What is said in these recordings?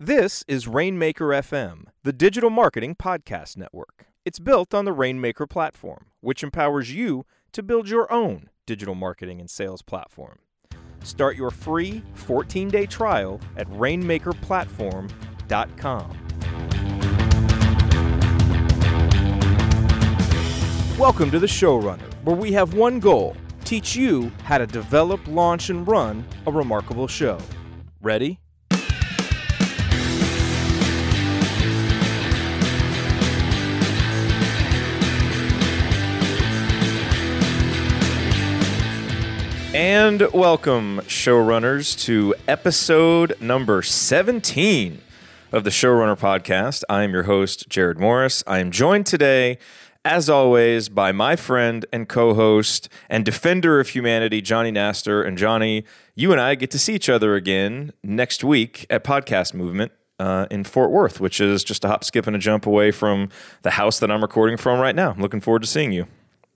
This is Rainmaker FM, the digital marketing podcast network. It's built on the Rainmaker platform, which empowers you to build your own digital marketing and sales platform. Start your free 14 day trial at rainmakerplatform.com. Welcome to the Showrunner, where we have one goal teach you how to develop, launch, and run a remarkable show. Ready? And welcome, showrunners, to episode number 17 of the Showrunner Podcast. I am your host, Jerod Morris. I am joined today, as always, by my friend and co host and defender of humanity, Jonny Nastor. And Jonny, you and I get to see each other again next week at Podcast Movement. Uh, in Fort Worth, which is just a hop, skip, and a jump away from the house that I'm recording from right now. I'm looking forward to seeing you.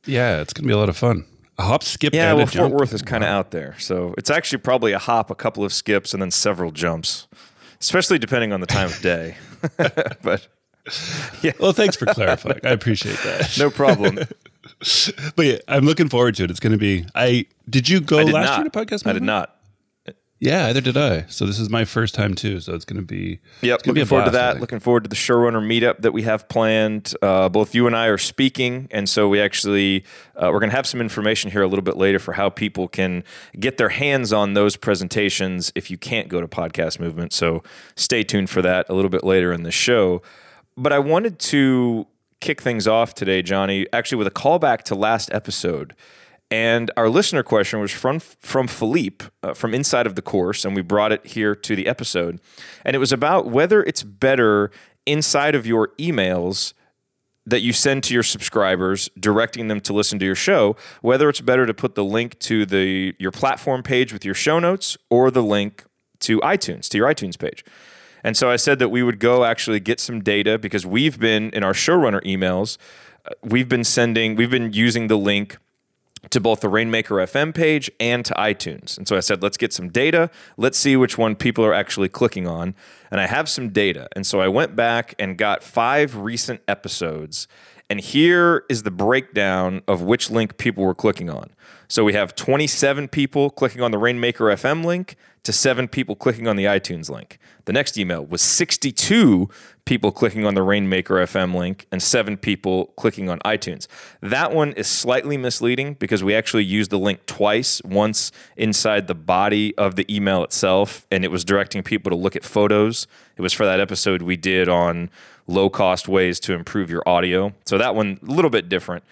Yeah, it's going to be a lot of fun. A hop, skip, Yeah, and well, Fort. Worth is kind of out there, so it's actually probably a hop, a couple of skips, and then several jumps, especially depending on the time of day. but yeah. Well, thanks for clarifying. I appreciate that. no problem. But yeah, I'm looking forward to it. It's going to be. I did you go did last not. year to podcast? I did not. Yeah, either did I. So this is my first time too. So it's going to be. Yep, be looking a forward to blast, I that. Looking forward to the showrunner meetup that we have planned. Uh, both you and I are speaking, and so we actually uh, we're going to have some information here a little bit later for how people can get their hands on those presentations if you can't go to Podcast Movement. So stay tuned for that a little bit later in the show. But I wanted to kick things off today, Jonny, actually with a callback to last episode. And our listener question was from from Philippe uh, from inside of the course, and we brought it here to the episode. And it was about whether it's better inside of your emails that you send to your subscribers, directing them to listen to your show, whether it's better to put the link to the your platform page with your show notes or the link to iTunes, to your iTunes page. And so I said that we would go actually get some data because we've been in our showrunner emails, uh, we've been sending, we've been using the link to both the Rainmaker FM page and to iTunes. And so I said, let's get some data. Let's see which one people are actually clicking on. And I have some data. And so I went back and got five recent episodes. And here is the breakdown of which link people were clicking on. So we have 27 people clicking on the Rainmaker FM link to seven people clicking on the iTunes link. The next email was 62 people clicking on the Rainmaker FM link and seven people clicking on iTunes. That one is slightly misleading because we actually used the link twice, once inside the body of the email itself, and it was directing people to look at photos. It was for that episode we did on low cost ways to improve your audio. So that one, a little bit different.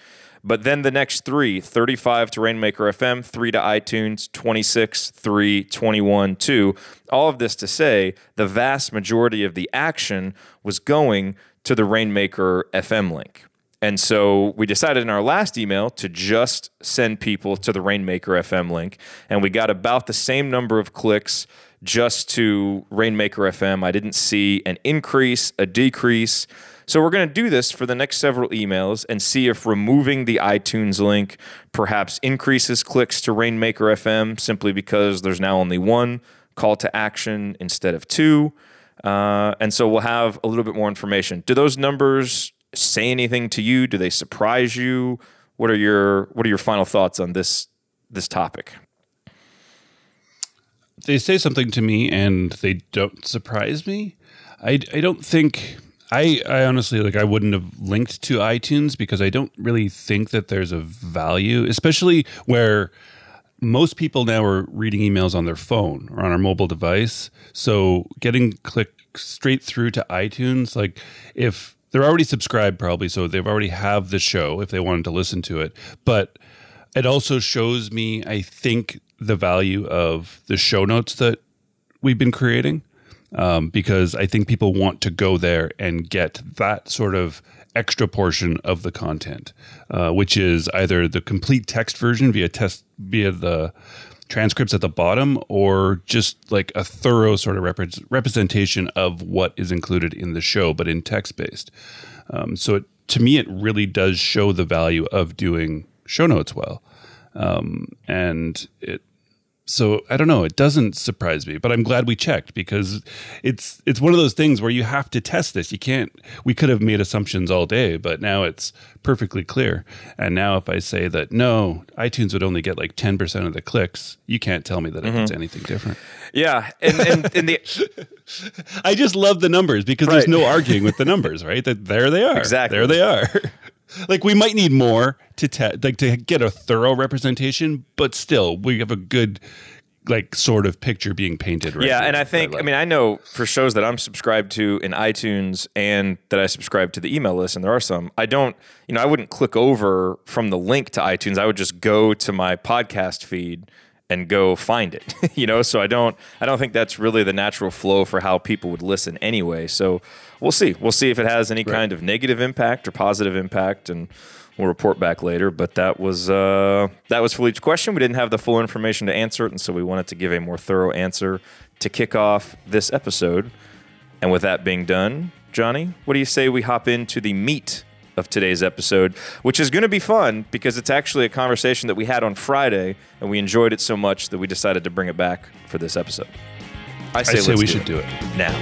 But then the next three 35 to Rainmaker FM, 3 to iTunes, 26, 3, 21, 2. All of this to say the vast majority of the action was going to the Rainmaker FM link. And so we decided in our last email to just send people to the Rainmaker FM link. And we got about the same number of clicks just to Rainmaker FM. I didn't see an increase, a decrease. So we're going to do this for the next several emails and see if removing the iTunes link perhaps increases clicks to Rainmaker FM simply because there's now only one call to action instead of two. Uh, and so we'll have a little bit more information. Do those numbers say anything to you? Do they surprise you? What are your What are your final thoughts on this this topic? They say something to me and they don't surprise me. I, I don't think I I honestly like I wouldn't have linked to iTunes because I don't really think that there's a value, especially where most people now are reading emails on their phone or on our mobile device. So getting click straight through to iTunes, like if they're already subscribed probably, so they've already have the show if they wanted to listen to it. But it also shows me, I think, the value of the show notes that we've been creating um, because I think people want to go there and get that sort of extra portion of the content, uh, which is either the complete text version via test via the transcripts at the bottom, or just like a thorough sort of repre- representation of what is included in the show, but in text based. Um, so it, to me, it really does show the value of doing show notes well, um, and it so I don't know. It doesn't surprise me, but I'm glad we checked because it's it's one of those things where you have to test this. You can't. We could have made assumptions all day, but now it's perfectly clear. And now, if I say that no, iTunes would only get like 10 percent of the clicks, you can't tell me that mm-hmm. it's anything different. Yeah, and, and, and the I just love the numbers because right. there's no arguing with the numbers, right? That there they are. Exactly. There they are. like we might need more to te- like to get a thorough representation, but still we have a good like sort of picture being painted right yeah and i think like, i mean i know for shows that i'm subscribed to in itunes and that i subscribe to the email list and there are some i don't you know i wouldn't click over from the link to itunes. I would just go to my podcast feed and go find it you know so i don't i don't think that's really the natural flow for how people would listen anyway so we'll see we'll see if it has any right. kind of negative impact or positive impact and We'll report back later, but that was uh, that was for each question. We didn't have the full information to answer it, and so we wanted to give a more thorough answer to kick off this episode. And with that being done, Jonny, what do you say we hop into the meat of today's episode, which is going to be fun because it's actually a conversation that we had on Friday, and we enjoyed it so much that we decided to bring it back for this episode. I say, I say we should do it now.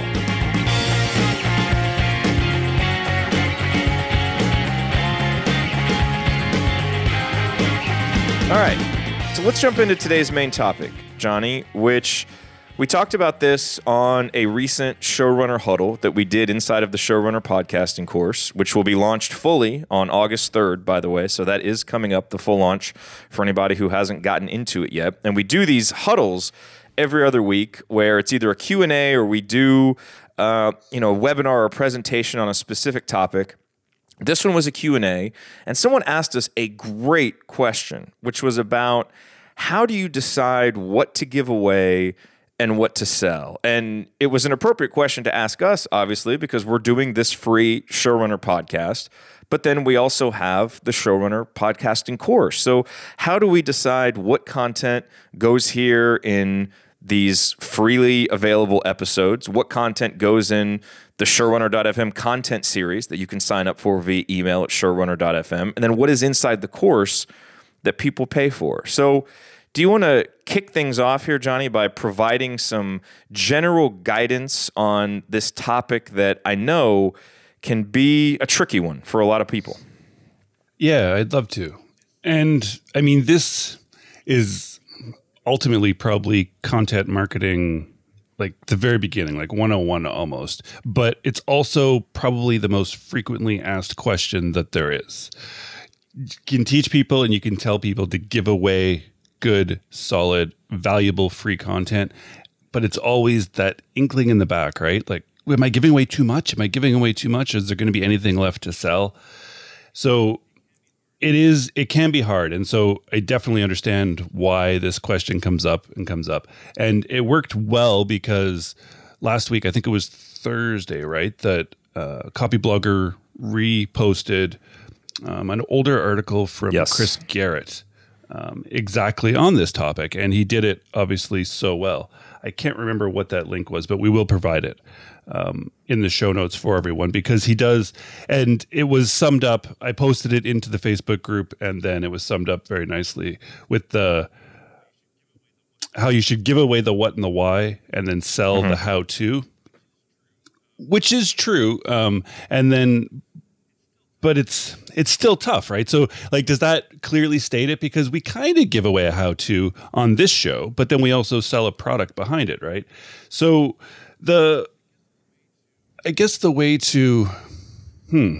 All right. So let's jump into today's main topic, Jonny, which we talked about this on a recent showrunner huddle that we did inside of the showrunner podcasting course, which will be launched fully on August 3rd, by the way. So that is coming up, the full launch for anybody who hasn't gotten into it yet. And we do these huddles every other week where it's either a Q&A or we do uh, you know, a webinar or a presentation on a specific topic this one was a Q&A, and someone asked us a great question, which was about how do you decide what to give away and what to sell? And it was an appropriate question to ask us, obviously, because we're doing this free Showrunner podcast. But then we also have the Showrunner podcasting course. So, how do we decide what content goes here in these freely available episodes? What content goes in the showrunner.fm content series that you can sign up for via email at showrunner.fm. And then what is inside the course that people pay for. So, do you want to kick things off here, Jonny, by providing some general guidance on this topic that I know can be a tricky one for a lot of people? Yeah, I'd love to. And I mean, this is ultimately probably content marketing like the very beginning, like 101 almost. But it's also probably the most frequently asked question that there is. You can teach people and you can tell people to give away good, solid, valuable free content. But it's always that inkling in the back, right? Like, am I giving away too much? Am I giving away too much? Is there going to be anything left to sell? So it is it can be hard and so i definitely understand why this question comes up and comes up and it worked well because last week i think it was thursday right that uh, Copyblogger reposted um, an older article from yes. chris garrett um, exactly on this topic and he did it obviously so well i can't remember what that link was but we will provide it um, in the show notes for everyone because he does, and it was summed up. I posted it into the Facebook group, and then it was summed up very nicely with the how you should give away the what and the why, and then sell mm-hmm. the how to, which is true. Um, and then, but it's it's still tough, right? So, like, does that clearly state it? Because we kind of give away a how to on this show, but then we also sell a product behind it, right? So the I guess the way to, hmm,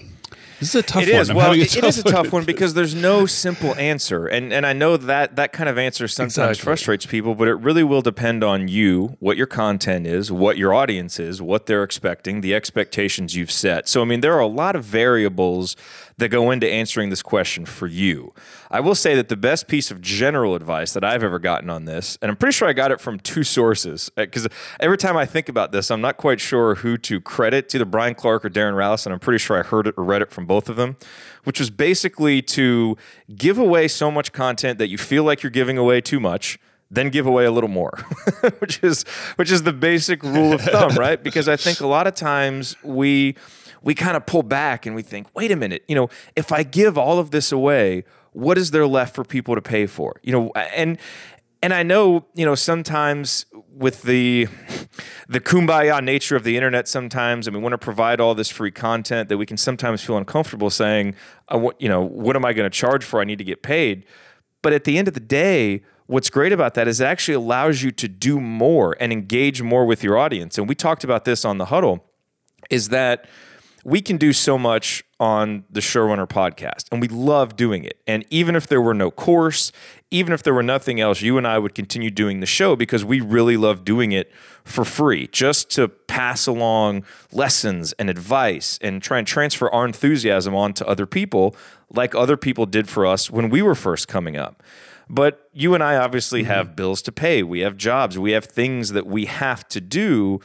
this is a tough it one. Is. well, it is a tough one because there's no simple answer, and and I know that that kind of answer sometimes exactly. frustrates people, but it really will depend on you, what your content is, what your audience is, what they're expecting, the expectations you've set. So I mean, there are a lot of variables that go into answering this question for you. I will say that the best piece of general advice that I've ever gotten on this, and I'm pretty sure I got it from two sources, because uh, every time I think about this, I'm not quite sure who to credit. It's either Brian Clark or Darren Rowse, and I'm pretty sure I heard it or read it from both of them, which was basically to give away so much content that you feel like you're giving away too much then give away a little more, which is which is the basic rule of thumb, right? Because I think a lot of times we we kind of pull back and we think, wait a minute, you know, if I give all of this away, what is there left for people to pay for? You know, and and I know, you know, sometimes with the the kumbaya nature of the internet, sometimes, and we want to provide all this free content that we can sometimes feel uncomfortable saying, you know, what am I going to charge for? I need to get paid. But at the end of the day, what's great about that is it actually allows you to do more and engage more with your audience. And we talked about this on the huddle, is that we can do so much on the Showrunner podcast, and we love doing it. And even if there were no course, even if there were nothing else, you and I would continue doing the show because we really love doing it for free, just to pass along lessons and advice and try and transfer our enthusiasm on to other people, like other people did for us when we were first coming up. But you and I obviously mm-hmm. have bills to pay. We have jobs. We have things that we have to do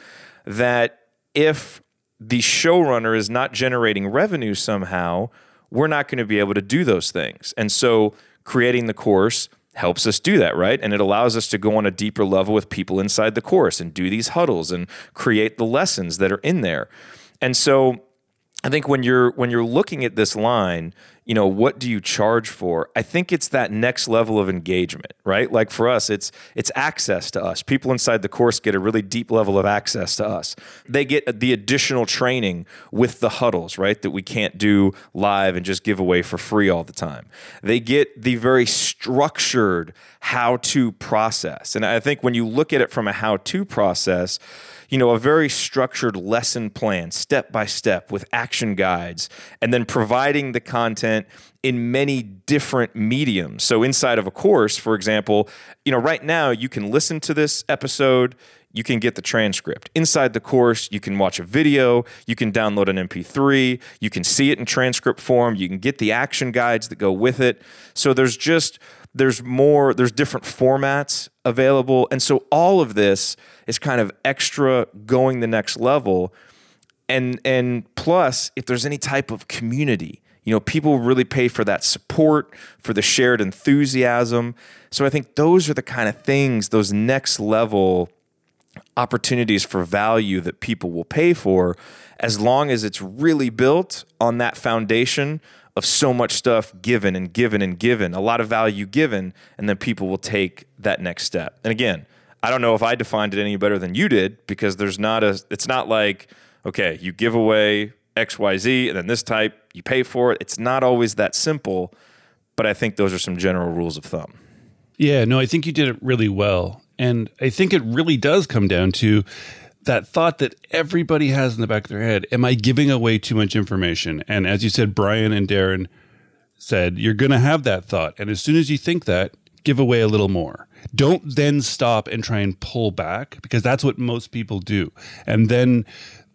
that if the showrunner is not generating revenue somehow, we're not going to be able to do those things. And so creating the course helps us do that, right? And it allows us to go on a deeper level with people inside the course and do these huddles and create the lessons that are in there. And so I think when you're when you're looking at this line, you know, what do you charge for? I think it's that next level of engagement, right? Like for us, it's it's access to us. People inside the course get a really deep level of access to us. They get the additional training with the huddles, right? That we can't do live and just give away for free all the time. They get the very structured how to process. And I think when you look at it from a how to process, you know, a very structured lesson plan, step by step, with action guides, and then providing the content in many different mediums. So inside of a course, for example, you know, right now you can listen to this episode, you can get the transcript. Inside the course, you can watch a video, you can download an MP3, you can see it in transcript form, you can get the action guides that go with it. So there's just there's more there's different formats available. And so all of this is kind of extra going the next level. And and plus if there's any type of community you know people really pay for that support for the shared enthusiasm. So i think those are the kind of things those next level opportunities for value that people will pay for as long as it's really built on that foundation of so much stuff given and given and given, a lot of value given, and then people will take that next step. And again, I don't know if I defined it any better than you did because there's not a, it's not like, okay, you give away XYZ and then this type, you pay for it. It's not always that simple, but I think those are some general rules of thumb. Yeah, no, I think you did it really well. And I think it really does come down to that thought that everybody has in the back of their head am i giving away too much information? And as you said brian and darren said you're going to have that thought and as soon as you think that give away a little more. Don't then stop and try and pull back because that's what most people do and then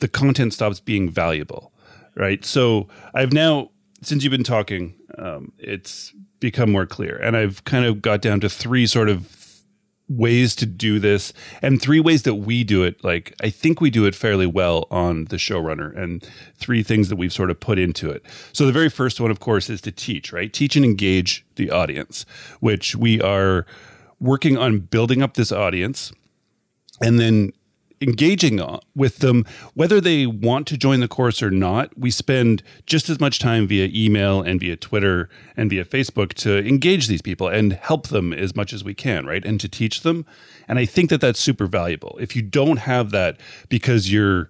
the content stops being valuable right? So i've now since you've been talking um, it's become more clear and i've kind of got down to three sort of ways to do this and three ways that we do it. Like i think we do it fairly well on the showrunner and three things that we've sort of put into it. So the very first one of course is to teach right? Teach and engage the audience which we are working on building up this audience and then engaging uh, with them, whether they want to join the course or not. We spend just as much time via email and via Twitter and via Facebook to engage these people and help them as much as we can, right? And to teach them. And I think that that's super valuable. If you don't have that because you're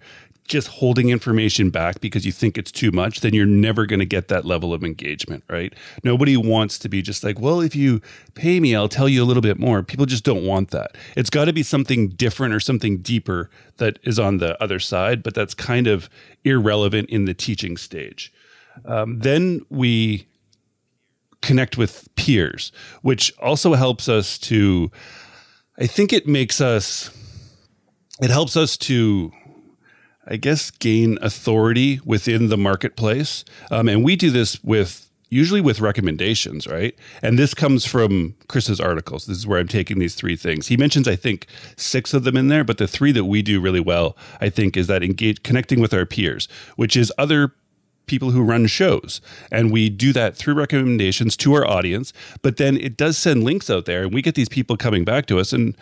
just holding information back because you think it's too much, then you're never going to get that level of engagement, right? Nobody wants to be just like, well, if you pay me, I'll tell you a little bit more. People just don't want that. It's got to be something different or something deeper that is on the other side, but that's kind of irrelevant in the teaching stage. Um, then we connect with peers, which also helps us to, I think it makes us, it helps us to I guess, gain authority within the marketplace. Um, and we do this with usually with recommendations, right? And this comes from Chris's articles. This is where I'm taking these three things. He mentions, I think, six of them in there, but the three that we do really well, I think, is that engage connecting with our peers, which is other people who run shows. And we do that through recommendations to our audience, but then it does send links out there and we get these people coming back to us and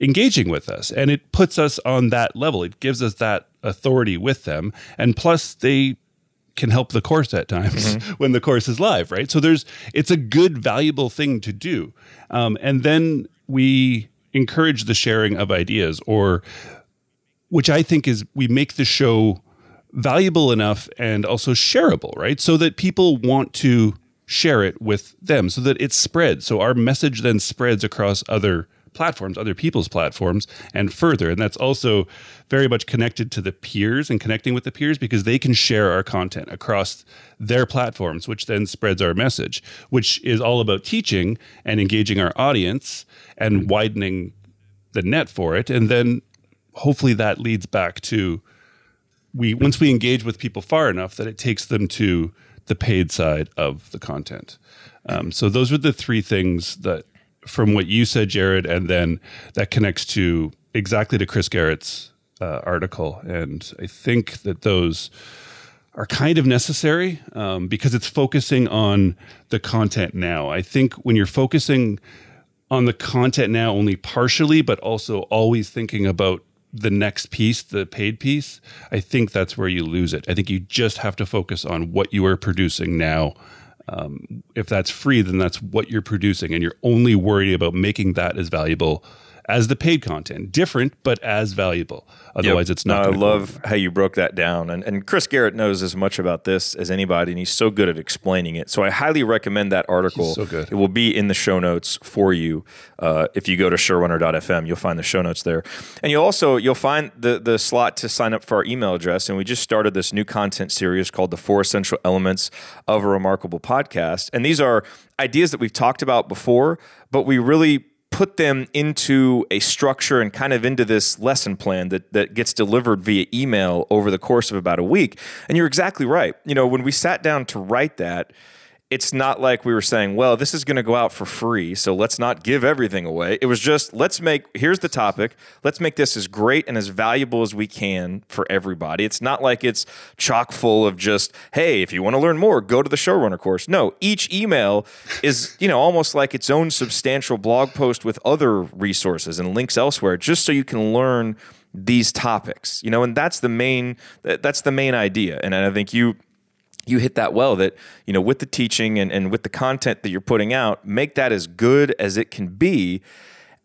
engaging with us. And it puts us on that level. It gives us that authority with them. And plus, they can help the course at times mm-hmm. when the course is live, right? So there's it's a good, valuable thing to do. Um, and then we encourage the sharing of ideas or which I think is we make the show valuable enough and also shareable, right? So that people want to share it with them so that it spreads. So our message then spreads across other platforms, other people's platforms, and further. And that's also very much connected to the peers and connecting with the peers because they can share our content across their platforms, which then spreads our message, which is all about teaching and engaging our audience and widening the net for it. And then hopefully that leads back to we once we engage with people far enough that it takes them to the paid side of the content. Um, so those are the three things that from what you said, Jerod, and then that connects to exactly to Chris Garrett's uh, article. And I think that those are kind of necessary um, because it's focusing on the content now. I think when you're focusing on the content now only partially, but also always thinking about the next piece, the paid piece, I think that's where you lose it. I think you just have to focus on what you are producing now um, if that's free, then that's what you're producing, and you're only worried about making that as valuable as the paid content. Different, but as valuable. Otherwise, yep. it's not. No, I love how you broke that down, and and Chris Garrett knows as much about this as anybody, and he's so good at explaining it. So I highly recommend that article. He's so good. It will be in the show notes for you. Uh, if you go to showrunner.fm, you'll find the show notes there, and you'll also you'll find the the slot to sign up for our email address. And we just started this new content series called the Four Essential Elements of a Remarkable Podcast, and these are ideas that we've talked about before, but we really put them into a structure and kind of into this lesson plan that, that gets delivered via email over the course of about a week. And you're exactly right. You know, when we sat down to write that, it's not like we were saying, well, this is going to go out for free, so let's not give everything away. It was just, let's make, here's the topic. Let's make this as great and as valuable as we can for everybody. It's not like it's chock full of just, hey, if you want to learn more, go to the showrunner course. No, each email is, you know, almost like its own substantial blog post with other resources and links elsewhere, just so you can learn these topics you know and that's the main that's the main idea and i think you you hit that well that you know with the teaching and, and with the content that you're putting out make that as good as it can be.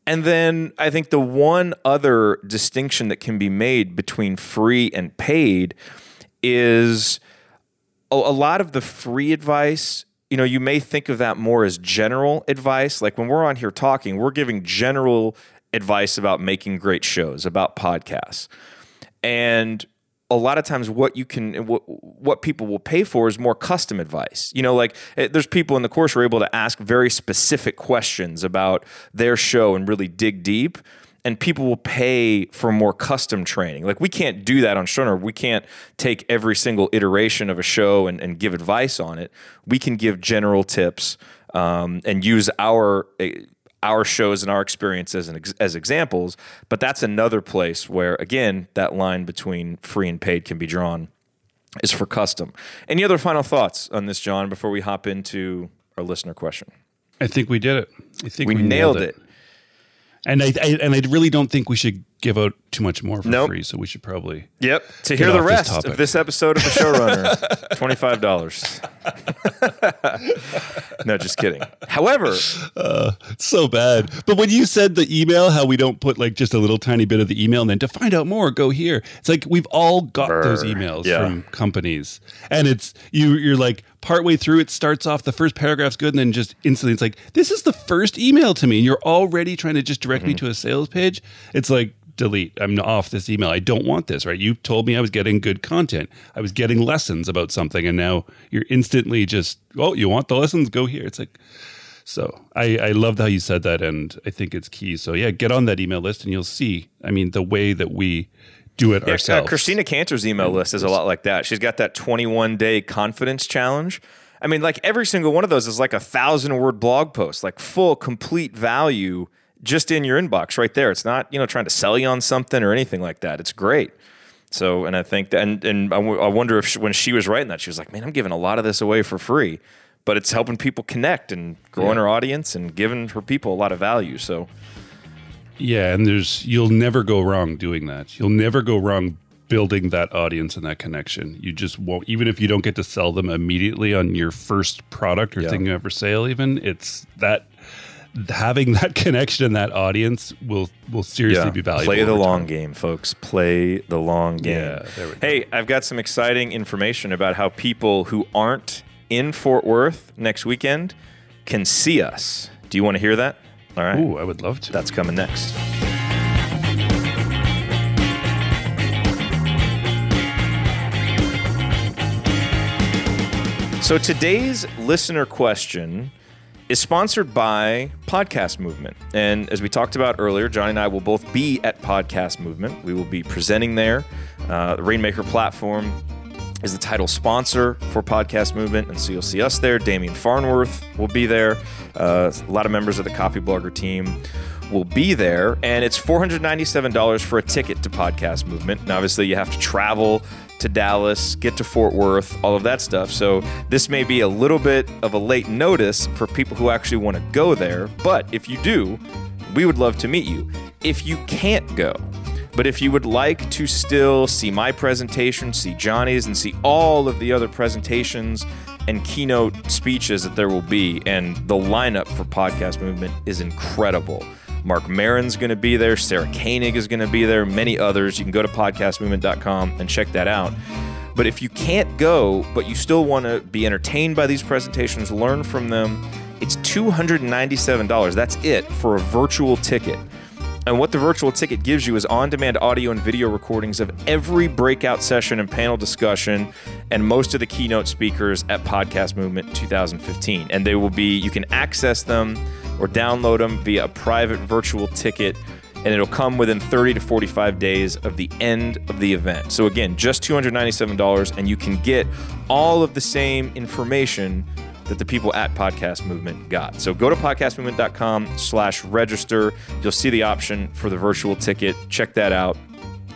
And then i think the one other distinction that can be made between free and paid is a, a lot of the free advice you know you may think of that more as general advice. Like when we're on here talking we're giving general advice about making great shows about podcasts. And a lot of times what you can what, what people will pay for is more custom advice. You know like eh, there's people in the course who are able to ask very specific questions about their show and really dig deep and people will pay for more custom training. Like we can't do that on showrunner we can't take every single iteration of a show and, and give advice on it. We can give general tips um, and use our eh, our shows and our experiences as, as examples. But that's another place where, again, that line between free and paid can be drawn is for custom. Any other final thoughts on this, John, before we hop into our listener question? I think we did it. I think we, we nailed, nailed it. it. And I, I, and I really don't think we should give out too much more for nope. free. So we should probably. Yep. To hear the rest of this episode of the Showrunner, twenty five dollars. no, just kidding. However, uh, so bad. But when you said the email, how we don't put like just a little tiny bit of the email, and then to find out more, go here. It's like we've all got Brr. those emails yeah. from companies, and it's you. You're like partway through, it starts off the first paragraph's good, and then just instantly it's like this is the first email to me. And you're already trying to just direct mm-hmm. me to a sales page. It's like delete. I'm off this email. I don't want this, right? You told me I was getting good content. I was getting lessons about something. And now you're instantly just, oh, you want the lessons? Go here. It's like, so I, I loved how you said that. And I think it's key. So yeah, get on that email list and you'll see, I mean, the way that we do it yeah, uh, ourselves. Uh, Christina Cantor's email list is a lot like that. She's got that 21 day confidence challenge. I mean, like every single one of those is like a thousand word blog post, like full, complete value just in your inbox right there. It's not, you know, trying to sell you on something or anything like that. It's great. So, and I think that, and, and I, w- I wonder if she, when she was writing that, she was like, man, I'm giving a lot of this away for free, but it's helping people connect and growing yeah. her audience and giving her people a lot of value. So, yeah, and there's, you'll never go wrong doing that. You'll never go wrong building that audience and that connection. You just won't, even if you don't get to sell them immediately on your first product or yeah. thing you ever sale, even it's that having that connection and that audience will will seriously be valuable. Play the long time. game, folks. Play the long game. Yeah, we go. Hey, I've got some exciting information about how people who aren't in Fort Worth next weekend can see us. Do you want to hear that? All right. Ooh, I would love to. That's coming next. So today's listener question is sponsored by Podcast Movement. And as we talked about earlier, Jonny and I will both be at Podcast Movement. We will be presenting there. Uh, the Rainmaker platform is the title sponsor for Podcast Movement. And so you'll see us there. Demian Farnworth will be there. Uh, a lot of members of the Copyblogger team will be there. And it's $497 for a ticket to Podcast Movement. And obviously, you have to travel to Dallas, get to Fort Worth, all of that stuff. So this may be a little bit of a late notice for people who actually want to go there. But if you do, we would love to meet you. If you can't go, but if you would like to still see my presentation, see Jonny's, and see all of the other presentations and keynote speeches that there will be, and the lineup for Podcast Movement is incredible. Marc Maron's going to be there, Sarah Koenig is going to be there, many others. You can go to podcastmovement.com and check that out. But if you can't go, but you still want to be entertained by these presentations, learn from them, it's $297. That's it for a virtual ticket. And what the virtual ticket gives you is on demand audio and video recordings of every breakout session and panel discussion and most of the keynote speakers at Podcast Movement 2015. And they will be, you can access them or download them via a private virtual ticket, and it'll come within 30 to 45 days of the end of the event. So, again, just $297, and you can get all of the same information that the people at Podcast Movement got. So go to podcastmovement.com slash register. You'll see the option for the virtual ticket. Check that out.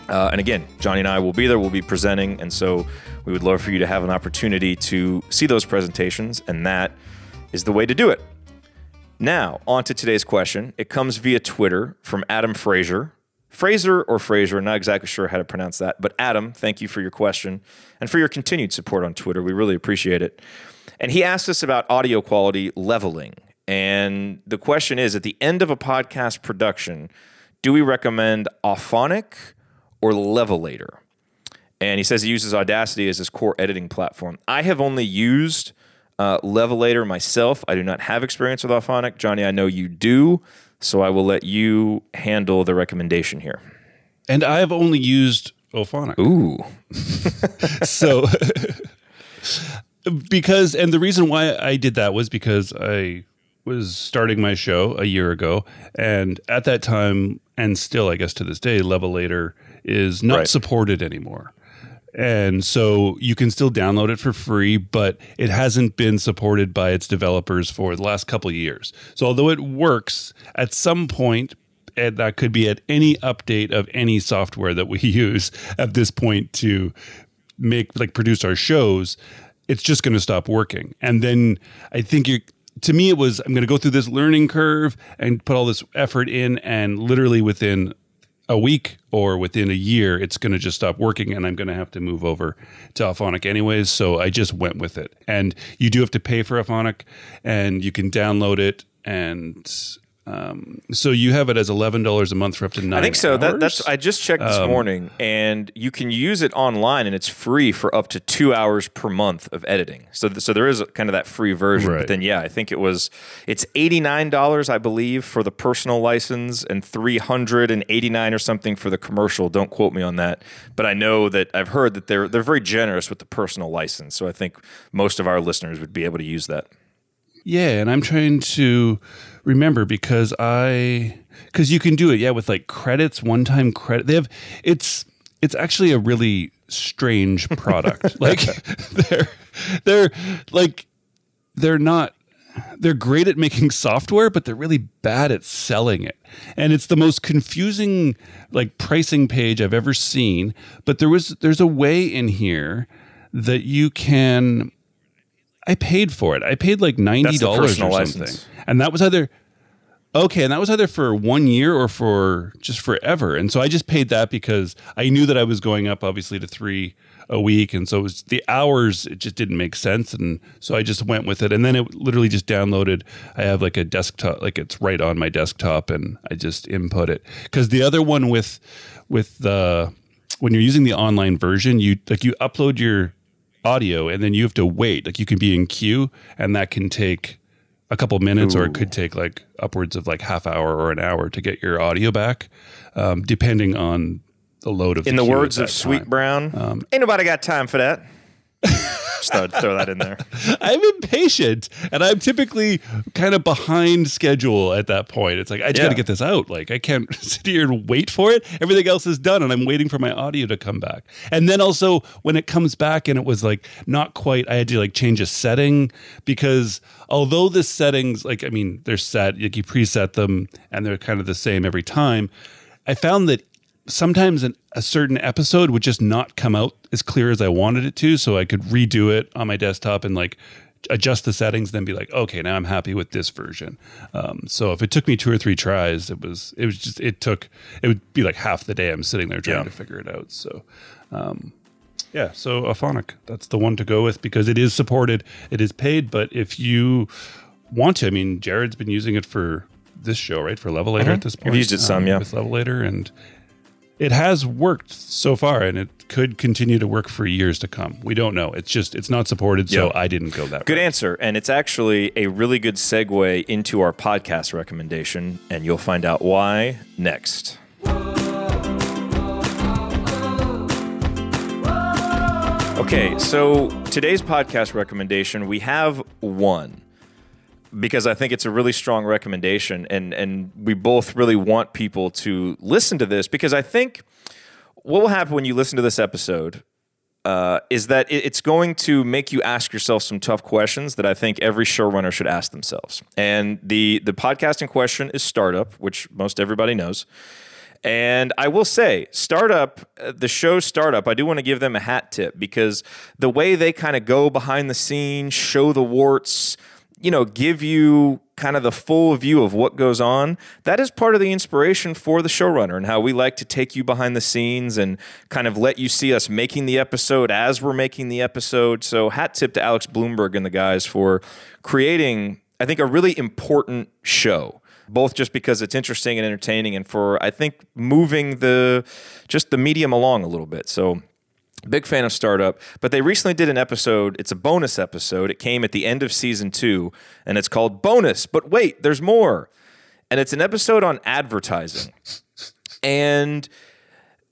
Uh, and again, Jonny and I will be there. We'll be presenting. And so we would love for you to have an opportunity to see those presentations. And that is the way to do it. Now, on to today's question. It comes via Twitter from Adam Fraser. Fraser or Fraser, not exactly sure how to pronounce that. But Adam, thank you for your question and for your continued support on Twitter. We really appreciate it. And he asked us about audio quality leveling. And the question is at the end of a podcast production, do we recommend Auphonic or Levelator? And he says he uses Audacity as his core editing platform. I have only used uh, Levelator myself. I do not have experience with Auphonic. Jonny, I know you do. So I will let you handle the recommendation here. And I've only used Auphonic. Ooh. so because and the reason why I did that was because I was starting my show a year ago and at that time and still I guess to this day Levelator is not Right. supported anymore. And so you can still download it for free, but it hasn't been supported by its developers for the last couple years. So although it works at some point and that could be at any update of any software that we use at this point to make like produce our shows it's just going to stop working and then i think you to me it was i'm going to go through this learning curve and put all this effort in and literally within a week or within a year it's going to just stop working and i'm going to have to move over to Auphonic anyways so i just went with it. And you do have to pay for Auphonic and you can download it and um, so you have it as eleven dollars a month for up to nine. I think so. That, that's? Um, I just checked this morning, and you can use it online, and it's free for up to two hours per month of editing. So, th- so there is a, kind of that free version. But then, yeah, I think it was it's eighty nine dollars, I believe, for the personal license, and three hundred and eighty nine or something for the commercial. Don't quote me on that, but I know that I've heard that they're they're very generous with the personal license. So I think most of our listeners would be able to use that. Yeah, and I'm trying to remember because I because you can do it, yeah, with like credits, one time credit. They have it's it's actually a really strange product. like they're they're like they're not they're great at making software, but they're really bad at selling it. And it's the most confusing like pricing page I've ever seen. But there was there's a way in here that you can I paid for it. I paid like ninety dollars or something, license. and that was either okay, and that was either for one year or for just forever. And so I just paid that because I knew that I was going up, obviously, to three a week, and so it was the hours. It just didn't make sense, and so I just went with it. And then it literally just downloaded. I have like a desktop, like it's right on my desktop, and I just input it because the other one with with the when you're using the online version, you like you upload your audio and then you have to wait. Like you can be in queue, and that can take a couple minutes, Ooh. or it could take like upwards of like half hour or an hour to get your audio back, um, depending on the load of. In the, the words of Sweet Brown, um, ain't nobody got time for that. Just thought throw that in there. I'm impatient, and I'm typically kind of behind schedule at that point. It's like I just yeah. got to get this out. Like I can't sit here and wait for it. Everything else is done, and I'm waiting for my audio to come back. And then also when it comes back, and it was like not quite. I had to like change a setting because although the settings, like I mean, they're set. Like you preset them, and they're kind of the same every time. I found that sometimes an, a certain episode would just not come out as clear as I wanted it to. So I could redo it on my desktop and like adjust the settings, then be like, okay, now I'm happy with this version. Um, so if it took me two or three tries, it was it was just it took it would be like half the day I'm sitting there trying yeah. to figure it out. So. Um, yeah, so Auphonic, that's the one to go with because it is supported, it is paid. But if you want to, I mean, Jared's been using it for this show, right? For Levelator mm-hmm. at this point. I've used it some, um, yeah. With Levelator, and it has worked so far and it could continue to work for years to come. We don't know. It's just it's not supported, so yep. I didn't go that way. Good way. answer. And it's actually a really good segue into our podcast recommendation, and you'll find out why next. Okay, so today's podcast recommendation, we have one because I think it's a really strong recommendation, and and we both really want people to listen to this because I think what will happen when you listen to this episode uh, is that it's going to make you ask yourself some tough questions that I think every showrunner should ask themselves. And the the podcast in question is startup, which most everybody knows. And I will say, startup, uh, the show startup, I do want to give them a hat tip because the way they kind of go behind the scenes, show the warts, you know, give you kind of the full view of what goes on, that is part of the inspiration for the showrunner and how we like to take you behind the scenes and kind of let you see us making the episode as we're making the episode. So, hat tip to Alex Blumberg and the guys for creating, I think, a really important show. Both just because it's interesting and entertaining, and for I think moving the just the medium along a little bit. So Big fan of Startup, but they recently did an episode. It's a bonus episode. It came at the end of season two, and it's called Bonus. But wait, there's more. And it's an episode on advertising. And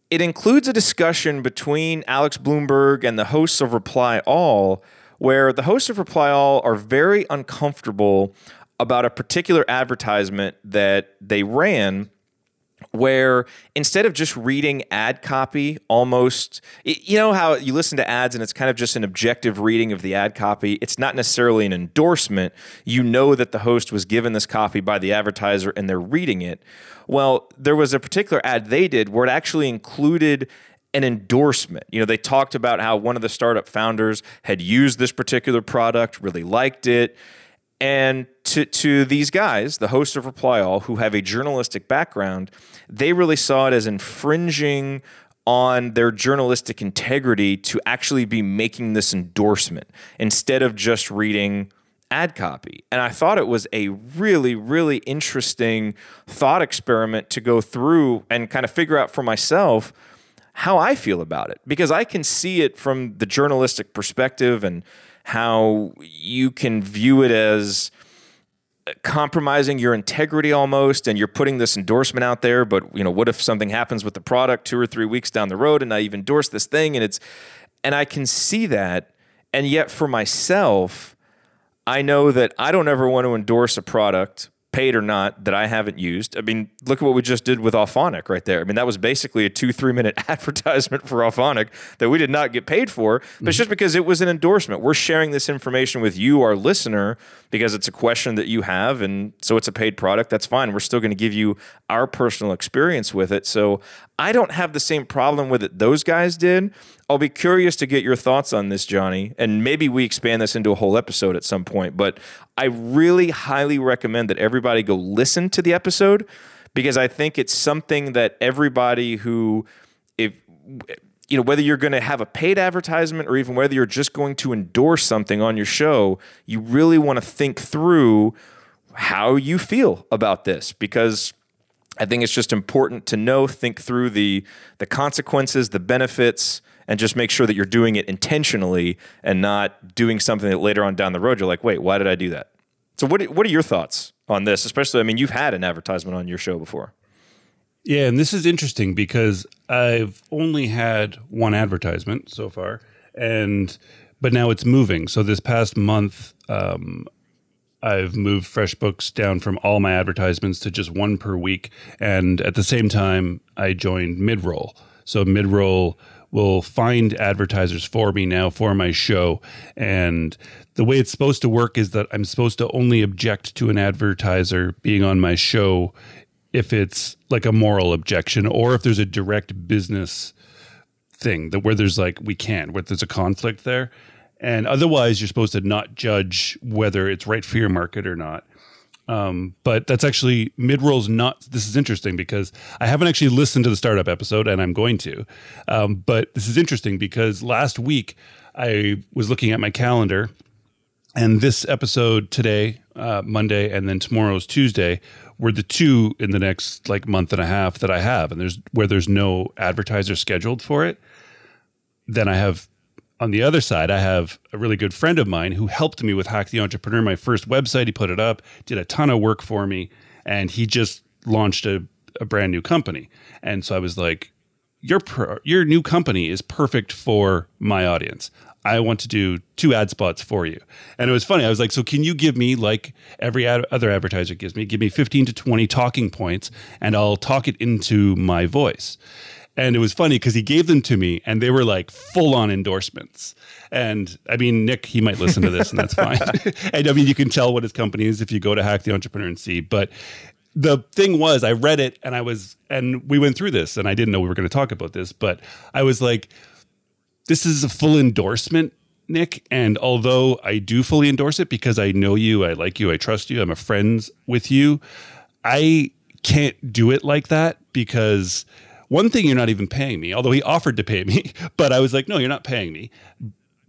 it includes a discussion between Alex Blumberg and the hosts of Reply All, where the hosts of Reply All are very uncomfortable about a particular advertisement that they ran where instead of just reading ad copy almost you know how you listen to ads and it's kind of just an objective reading of the ad copy? It's not necessarily an endorsement. You know that the host was given this copy by the advertiser and they're reading it. Well there was a particular ad they did where it actually included an endorsement. You know, they talked about how one of the startup founders had used this particular product, really liked it, and to, to these guys, the host of Reply All, who have a journalistic background, they really saw it as infringing on their journalistic integrity to actually be making this endorsement instead of just reading ad copy. And I thought it was a really, really interesting thought experiment to go through and kind of figure out for myself how I feel about it because I can see it from the journalistic perspective and how you can view it as compromising your integrity almost and you're putting this endorsement out there but you know what if something happens with the product 2 or 3 weeks down the road and I have endorsed this thing and it's and I can see that. And yet for myself I know that I don't ever want to endorse a product paid or not that I haven't used. I mean, look at what we just did with Auphonic right there. I mean, that was basically a two, three minute advertisement for Auphonic that we did not get paid for, but it's just because it was an endorsement. We're sharing this information with you, our listener, because it's a question that you have. And so it's a paid product. That's fine. We're still going to give you our personal experience with it. So I don't have the same problem with it those guys did. I'll be curious to get your thoughts on this, Jonny, and maybe we expand this into a whole episode at some point. But I really highly recommend that everybody go listen to the episode because I think it's something that everybody who, if you know whether you're going to have a paid advertisement or even whether you're just going to endorse something on your show you really want to think through how you feel about this because I think it's just important to know, think through the the consequences, the benefits, and just make sure that you're doing it intentionally and not doing something that later on down the road you're like, wait, why did I do that? So what what are your thoughts on this? Especially, I mean, you've had an advertisement on your show before. Yeah, and this is interesting because I've only had one advertisement so far, and but now it's moving. So this past month, um, I've moved FreshBooks down from all my advertisements to just one per week, and at the same time, I joined Midroll. So Midroll will find advertisers for me now for my show. And the way it's supposed to work is that I'm supposed to only object to an advertiser being on my show if it's like a moral objection or if there's a direct business thing that where there's like we can't where there's a conflict there and otherwise you're supposed to not judge whether it's right for your market or not um, but that's actually Midroll's not. This is interesting because I haven't actually listened to the startup episode, and I'm going to. Um, but this is interesting because last week I was looking at my calendar, and this episode today, uh, Monday, and then tomorrow's Tuesday were the two in the next like month and a half that I have, and there's where there's no advertiser scheduled for it. Then I have on the other side, I have a really good friend of mine who helped me with Hack the Entrepreneur, my first website. He put it up, did a ton of work for me, and he just launched a, a brand new company. And so I was like, your your new company is perfect for my audience. I want to do two ad spots for you. And it was funny. I was like, so can you give me like every ad- other advertiser gives me, give me 15 to 20 talking points and I'll talk it into my voice. And it was funny because he gave them to me and they were like full on endorsements. And I mean, Nick, he might listen to this and that's fine. and I mean, you can tell what his company is if you go to Hack the Entrepreneur and see. But the thing was, I read it and I was, and we went through this and I didn't know we were going to talk about this, but I was like, this is a full endorsement Nick. And although I do fully endorse it because I know you, I like you, I trust you, I'm a friends with you, I can't do it like that because one thing, you're not even paying me, although he offered to pay me, but I was like, no, you're not paying me.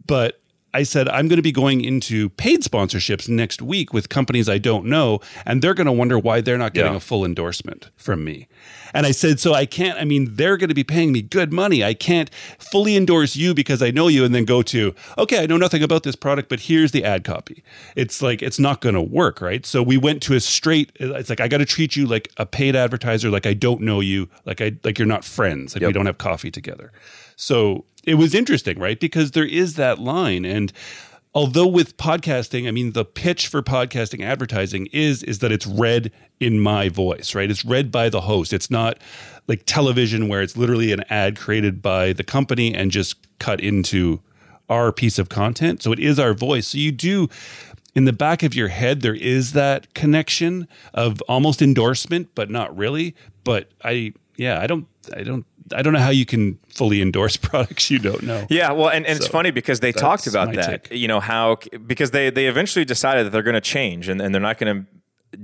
But I said, I'm going to be going into paid sponsorships next week with companies I don't know, and they're going to wonder why they're not getting yeah. a full endorsement from me. And I said, so I can't, I mean, they're going to be paying me good money. I can't fully endorse you because I know you and then go to, okay, I know nothing about this product, but here's the ad copy. It's like, it's not going to work, right? So we went to a straight, it's like, I got to treat you like a paid advertiser, like I don't know you, like I, like you're not friends, like yep. we don't have coffee together. So it was interesting, right? Because there is that line. And although with podcasting i mean the pitch for podcasting advertising is is that it's read in my voice right? It's read by the host. It's not like television where it's literally an ad created by the company and just cut into our piece of content. So it is our voice. So you do in the back of your head there is that connection of almost endorsement but not really. But i yeah i don't i don't I don't know how you can fully endorse products you don't know. Yeah, well, and, and so it's funny because they talked about that. Take. You know how because they they eventually decided that they're going to change and, and they're not going to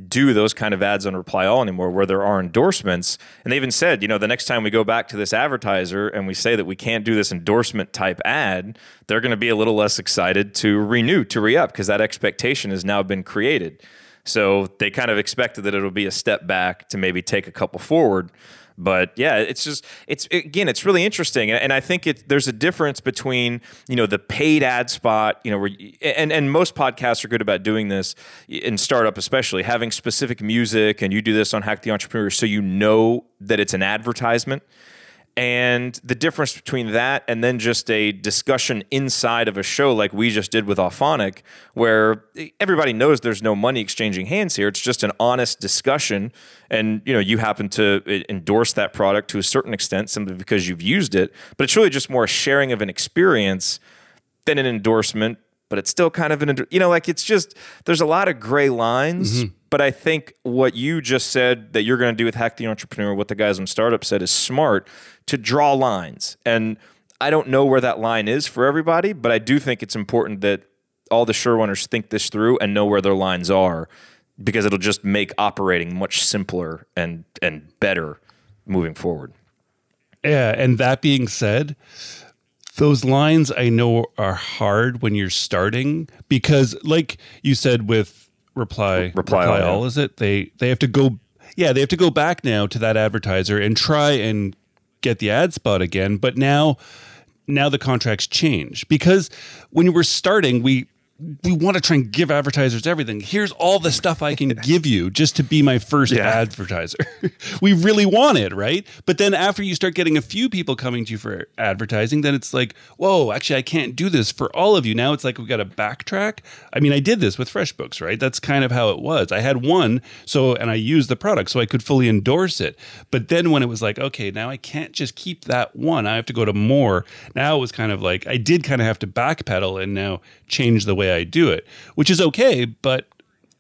do those kind of ads on reply all anymore where there are endorsements and they even said you know the next time we go back to this advertiser and we say that we can't do this endorsement type ad they're going to be a little less excited to renew to re-up because that expectation has now been created so they kind of expected that it'll be a step back to maybe take a couple forward but yeah, it's just it's again, it's really interesting, and I think it there's a difference between you know the paid ad spot, you know, where and and most podcasts are good about doing this in startup, especially having specific music, and you do this on Hack the Entrepreneur, so you know that it's an advertisement and the difference between that and then just a discussion inside of a show like we just did with Auphonic, where everybody knows there's no money exchanging hands here. It's just an honest discussion, and you know you happen to endorse that product to a certain extent simply because you've used it. But it's really just more a sharing of an experience than an endorsement. But it's still kind of an you know like it's just there's a lot of gray lines. Mm-hmm but I think what you just said that you're going to do with Hack the Entrepreneur, what the guys on Startup said is smart to draw lines. And I don't know where that line is for everybody, but I do think it's important that all the showrunners think this through and know where their lines are because it'll just make operating much simpler and and better moving forward. Yeah, and that being said, those lines I know are hard when you're starting because, like you said with reply Reply All, all, yeah. is it? They they have to go, yeah, they have to go back now to that advertiser and try and get the ad spot again. But now, now the contracts change because when we were starting, we we want to try and give advertisers everything. Here's all the stuff I can give you just to be my first Yeah. advertiser. we really want it, right? But then after you start getting a few people coming to you for advertising, then it's like, whoa, actually, I can't do this for all of you. Now it's like we've got to backtrack. I mean, I did this with FreshBooks, right? That's kind of how it was. I had one, so and I used the product, so I could fully endorse it. But then when it was like, okay, now I can't just keep that one, I have to go to more. Now it was kind of like I did kind of have to backpedal and now change the way I do it, which is okay, but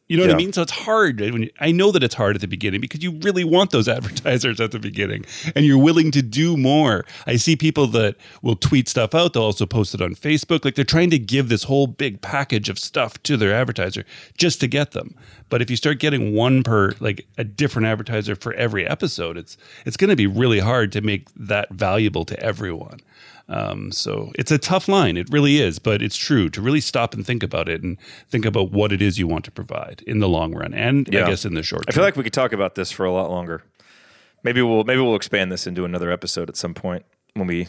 you know what Yeah. I mean? So it's hard. I know that it's hard at the beginning because you really want those advertisers at the beginning and you're willing to do more. I see people that will tweet stuff out. They'll also post it on Facebook. Like they're trying to give this whole big package of stuff to their advertiser just to get them. But if you start getting one per, like a different advertiser for every episode, it's it's going to be really hard to make that valuable to everyone. Um, so it's a tough line. It really is, but it's true to really stop and think about it and think about what it is you want to provide in the long run and Yeah. I guess in the short term. I term. feel like we could talk about this for a lot longer. Maybe we'll maybe we'll expand this into another episode at some point when we.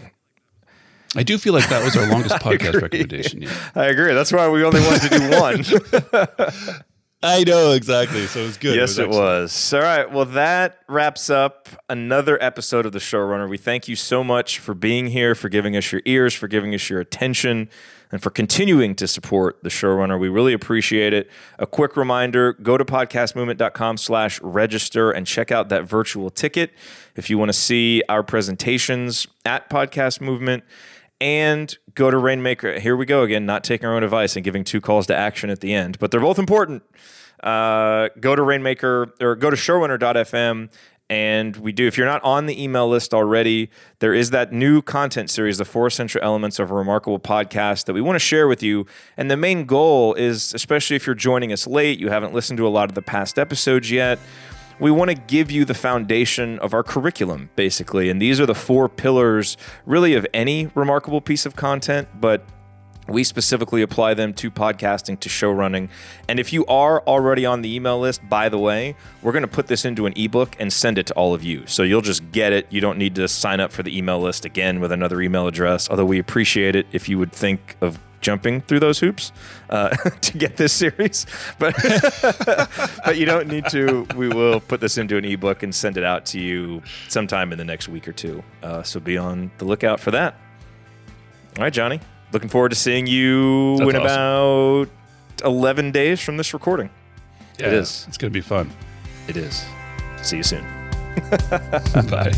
I do feel like that was our longest podcast recommendation yet. I agree. That's why we only wanted to do one. I know exactly. So it was good. yes, it excellent. was. All right. Well, that wraps up another episode of the Showrunner. We thank you so much for being here, for giving us your ears, for giving us your attention, and for continuing to support the Showrunner. We really appreciate it. A quick reminder: go to podcastmovement.com/slash register and check out that virtual ticket if you want to see our presentations at Podcast Movement. And go to Rainmaker. Here we go again, not taking our own advice and giving two calls to action at the end, but they're both important uh, go to Rainmaker or go to showrunner.fm. And we do, if you're not on the email list already, there is that new content series, the four essential elements of a remarkable podcast that we want to share with you. And the main goal is, especially if you're joining us late, you haven't listened to a lot of the past episodes yet, we want to give you the foundation of our curriculum, basically. And these are the four pillars, really, of any remarkable piece of content, but we specifically apply them to podcasting, to show running. And if you are already on the email list, by the way, we're going to put this into an ebook and send it to all of you. So you'll just get it. You don't need to sign up for the email list again with another email address, although we appreciate it if you would think of jumping through those hoops uh, to get this series. But, but you don't need to. We will put this into an ebook and send it out to you sometime in the next week or two. Uh, so be on the lookout for that. All right, Jonny. Looking forward to seeing you That's in about 11 days from this recording. Yeah, It is. It's going to be fun. It is. See you soon. Bye.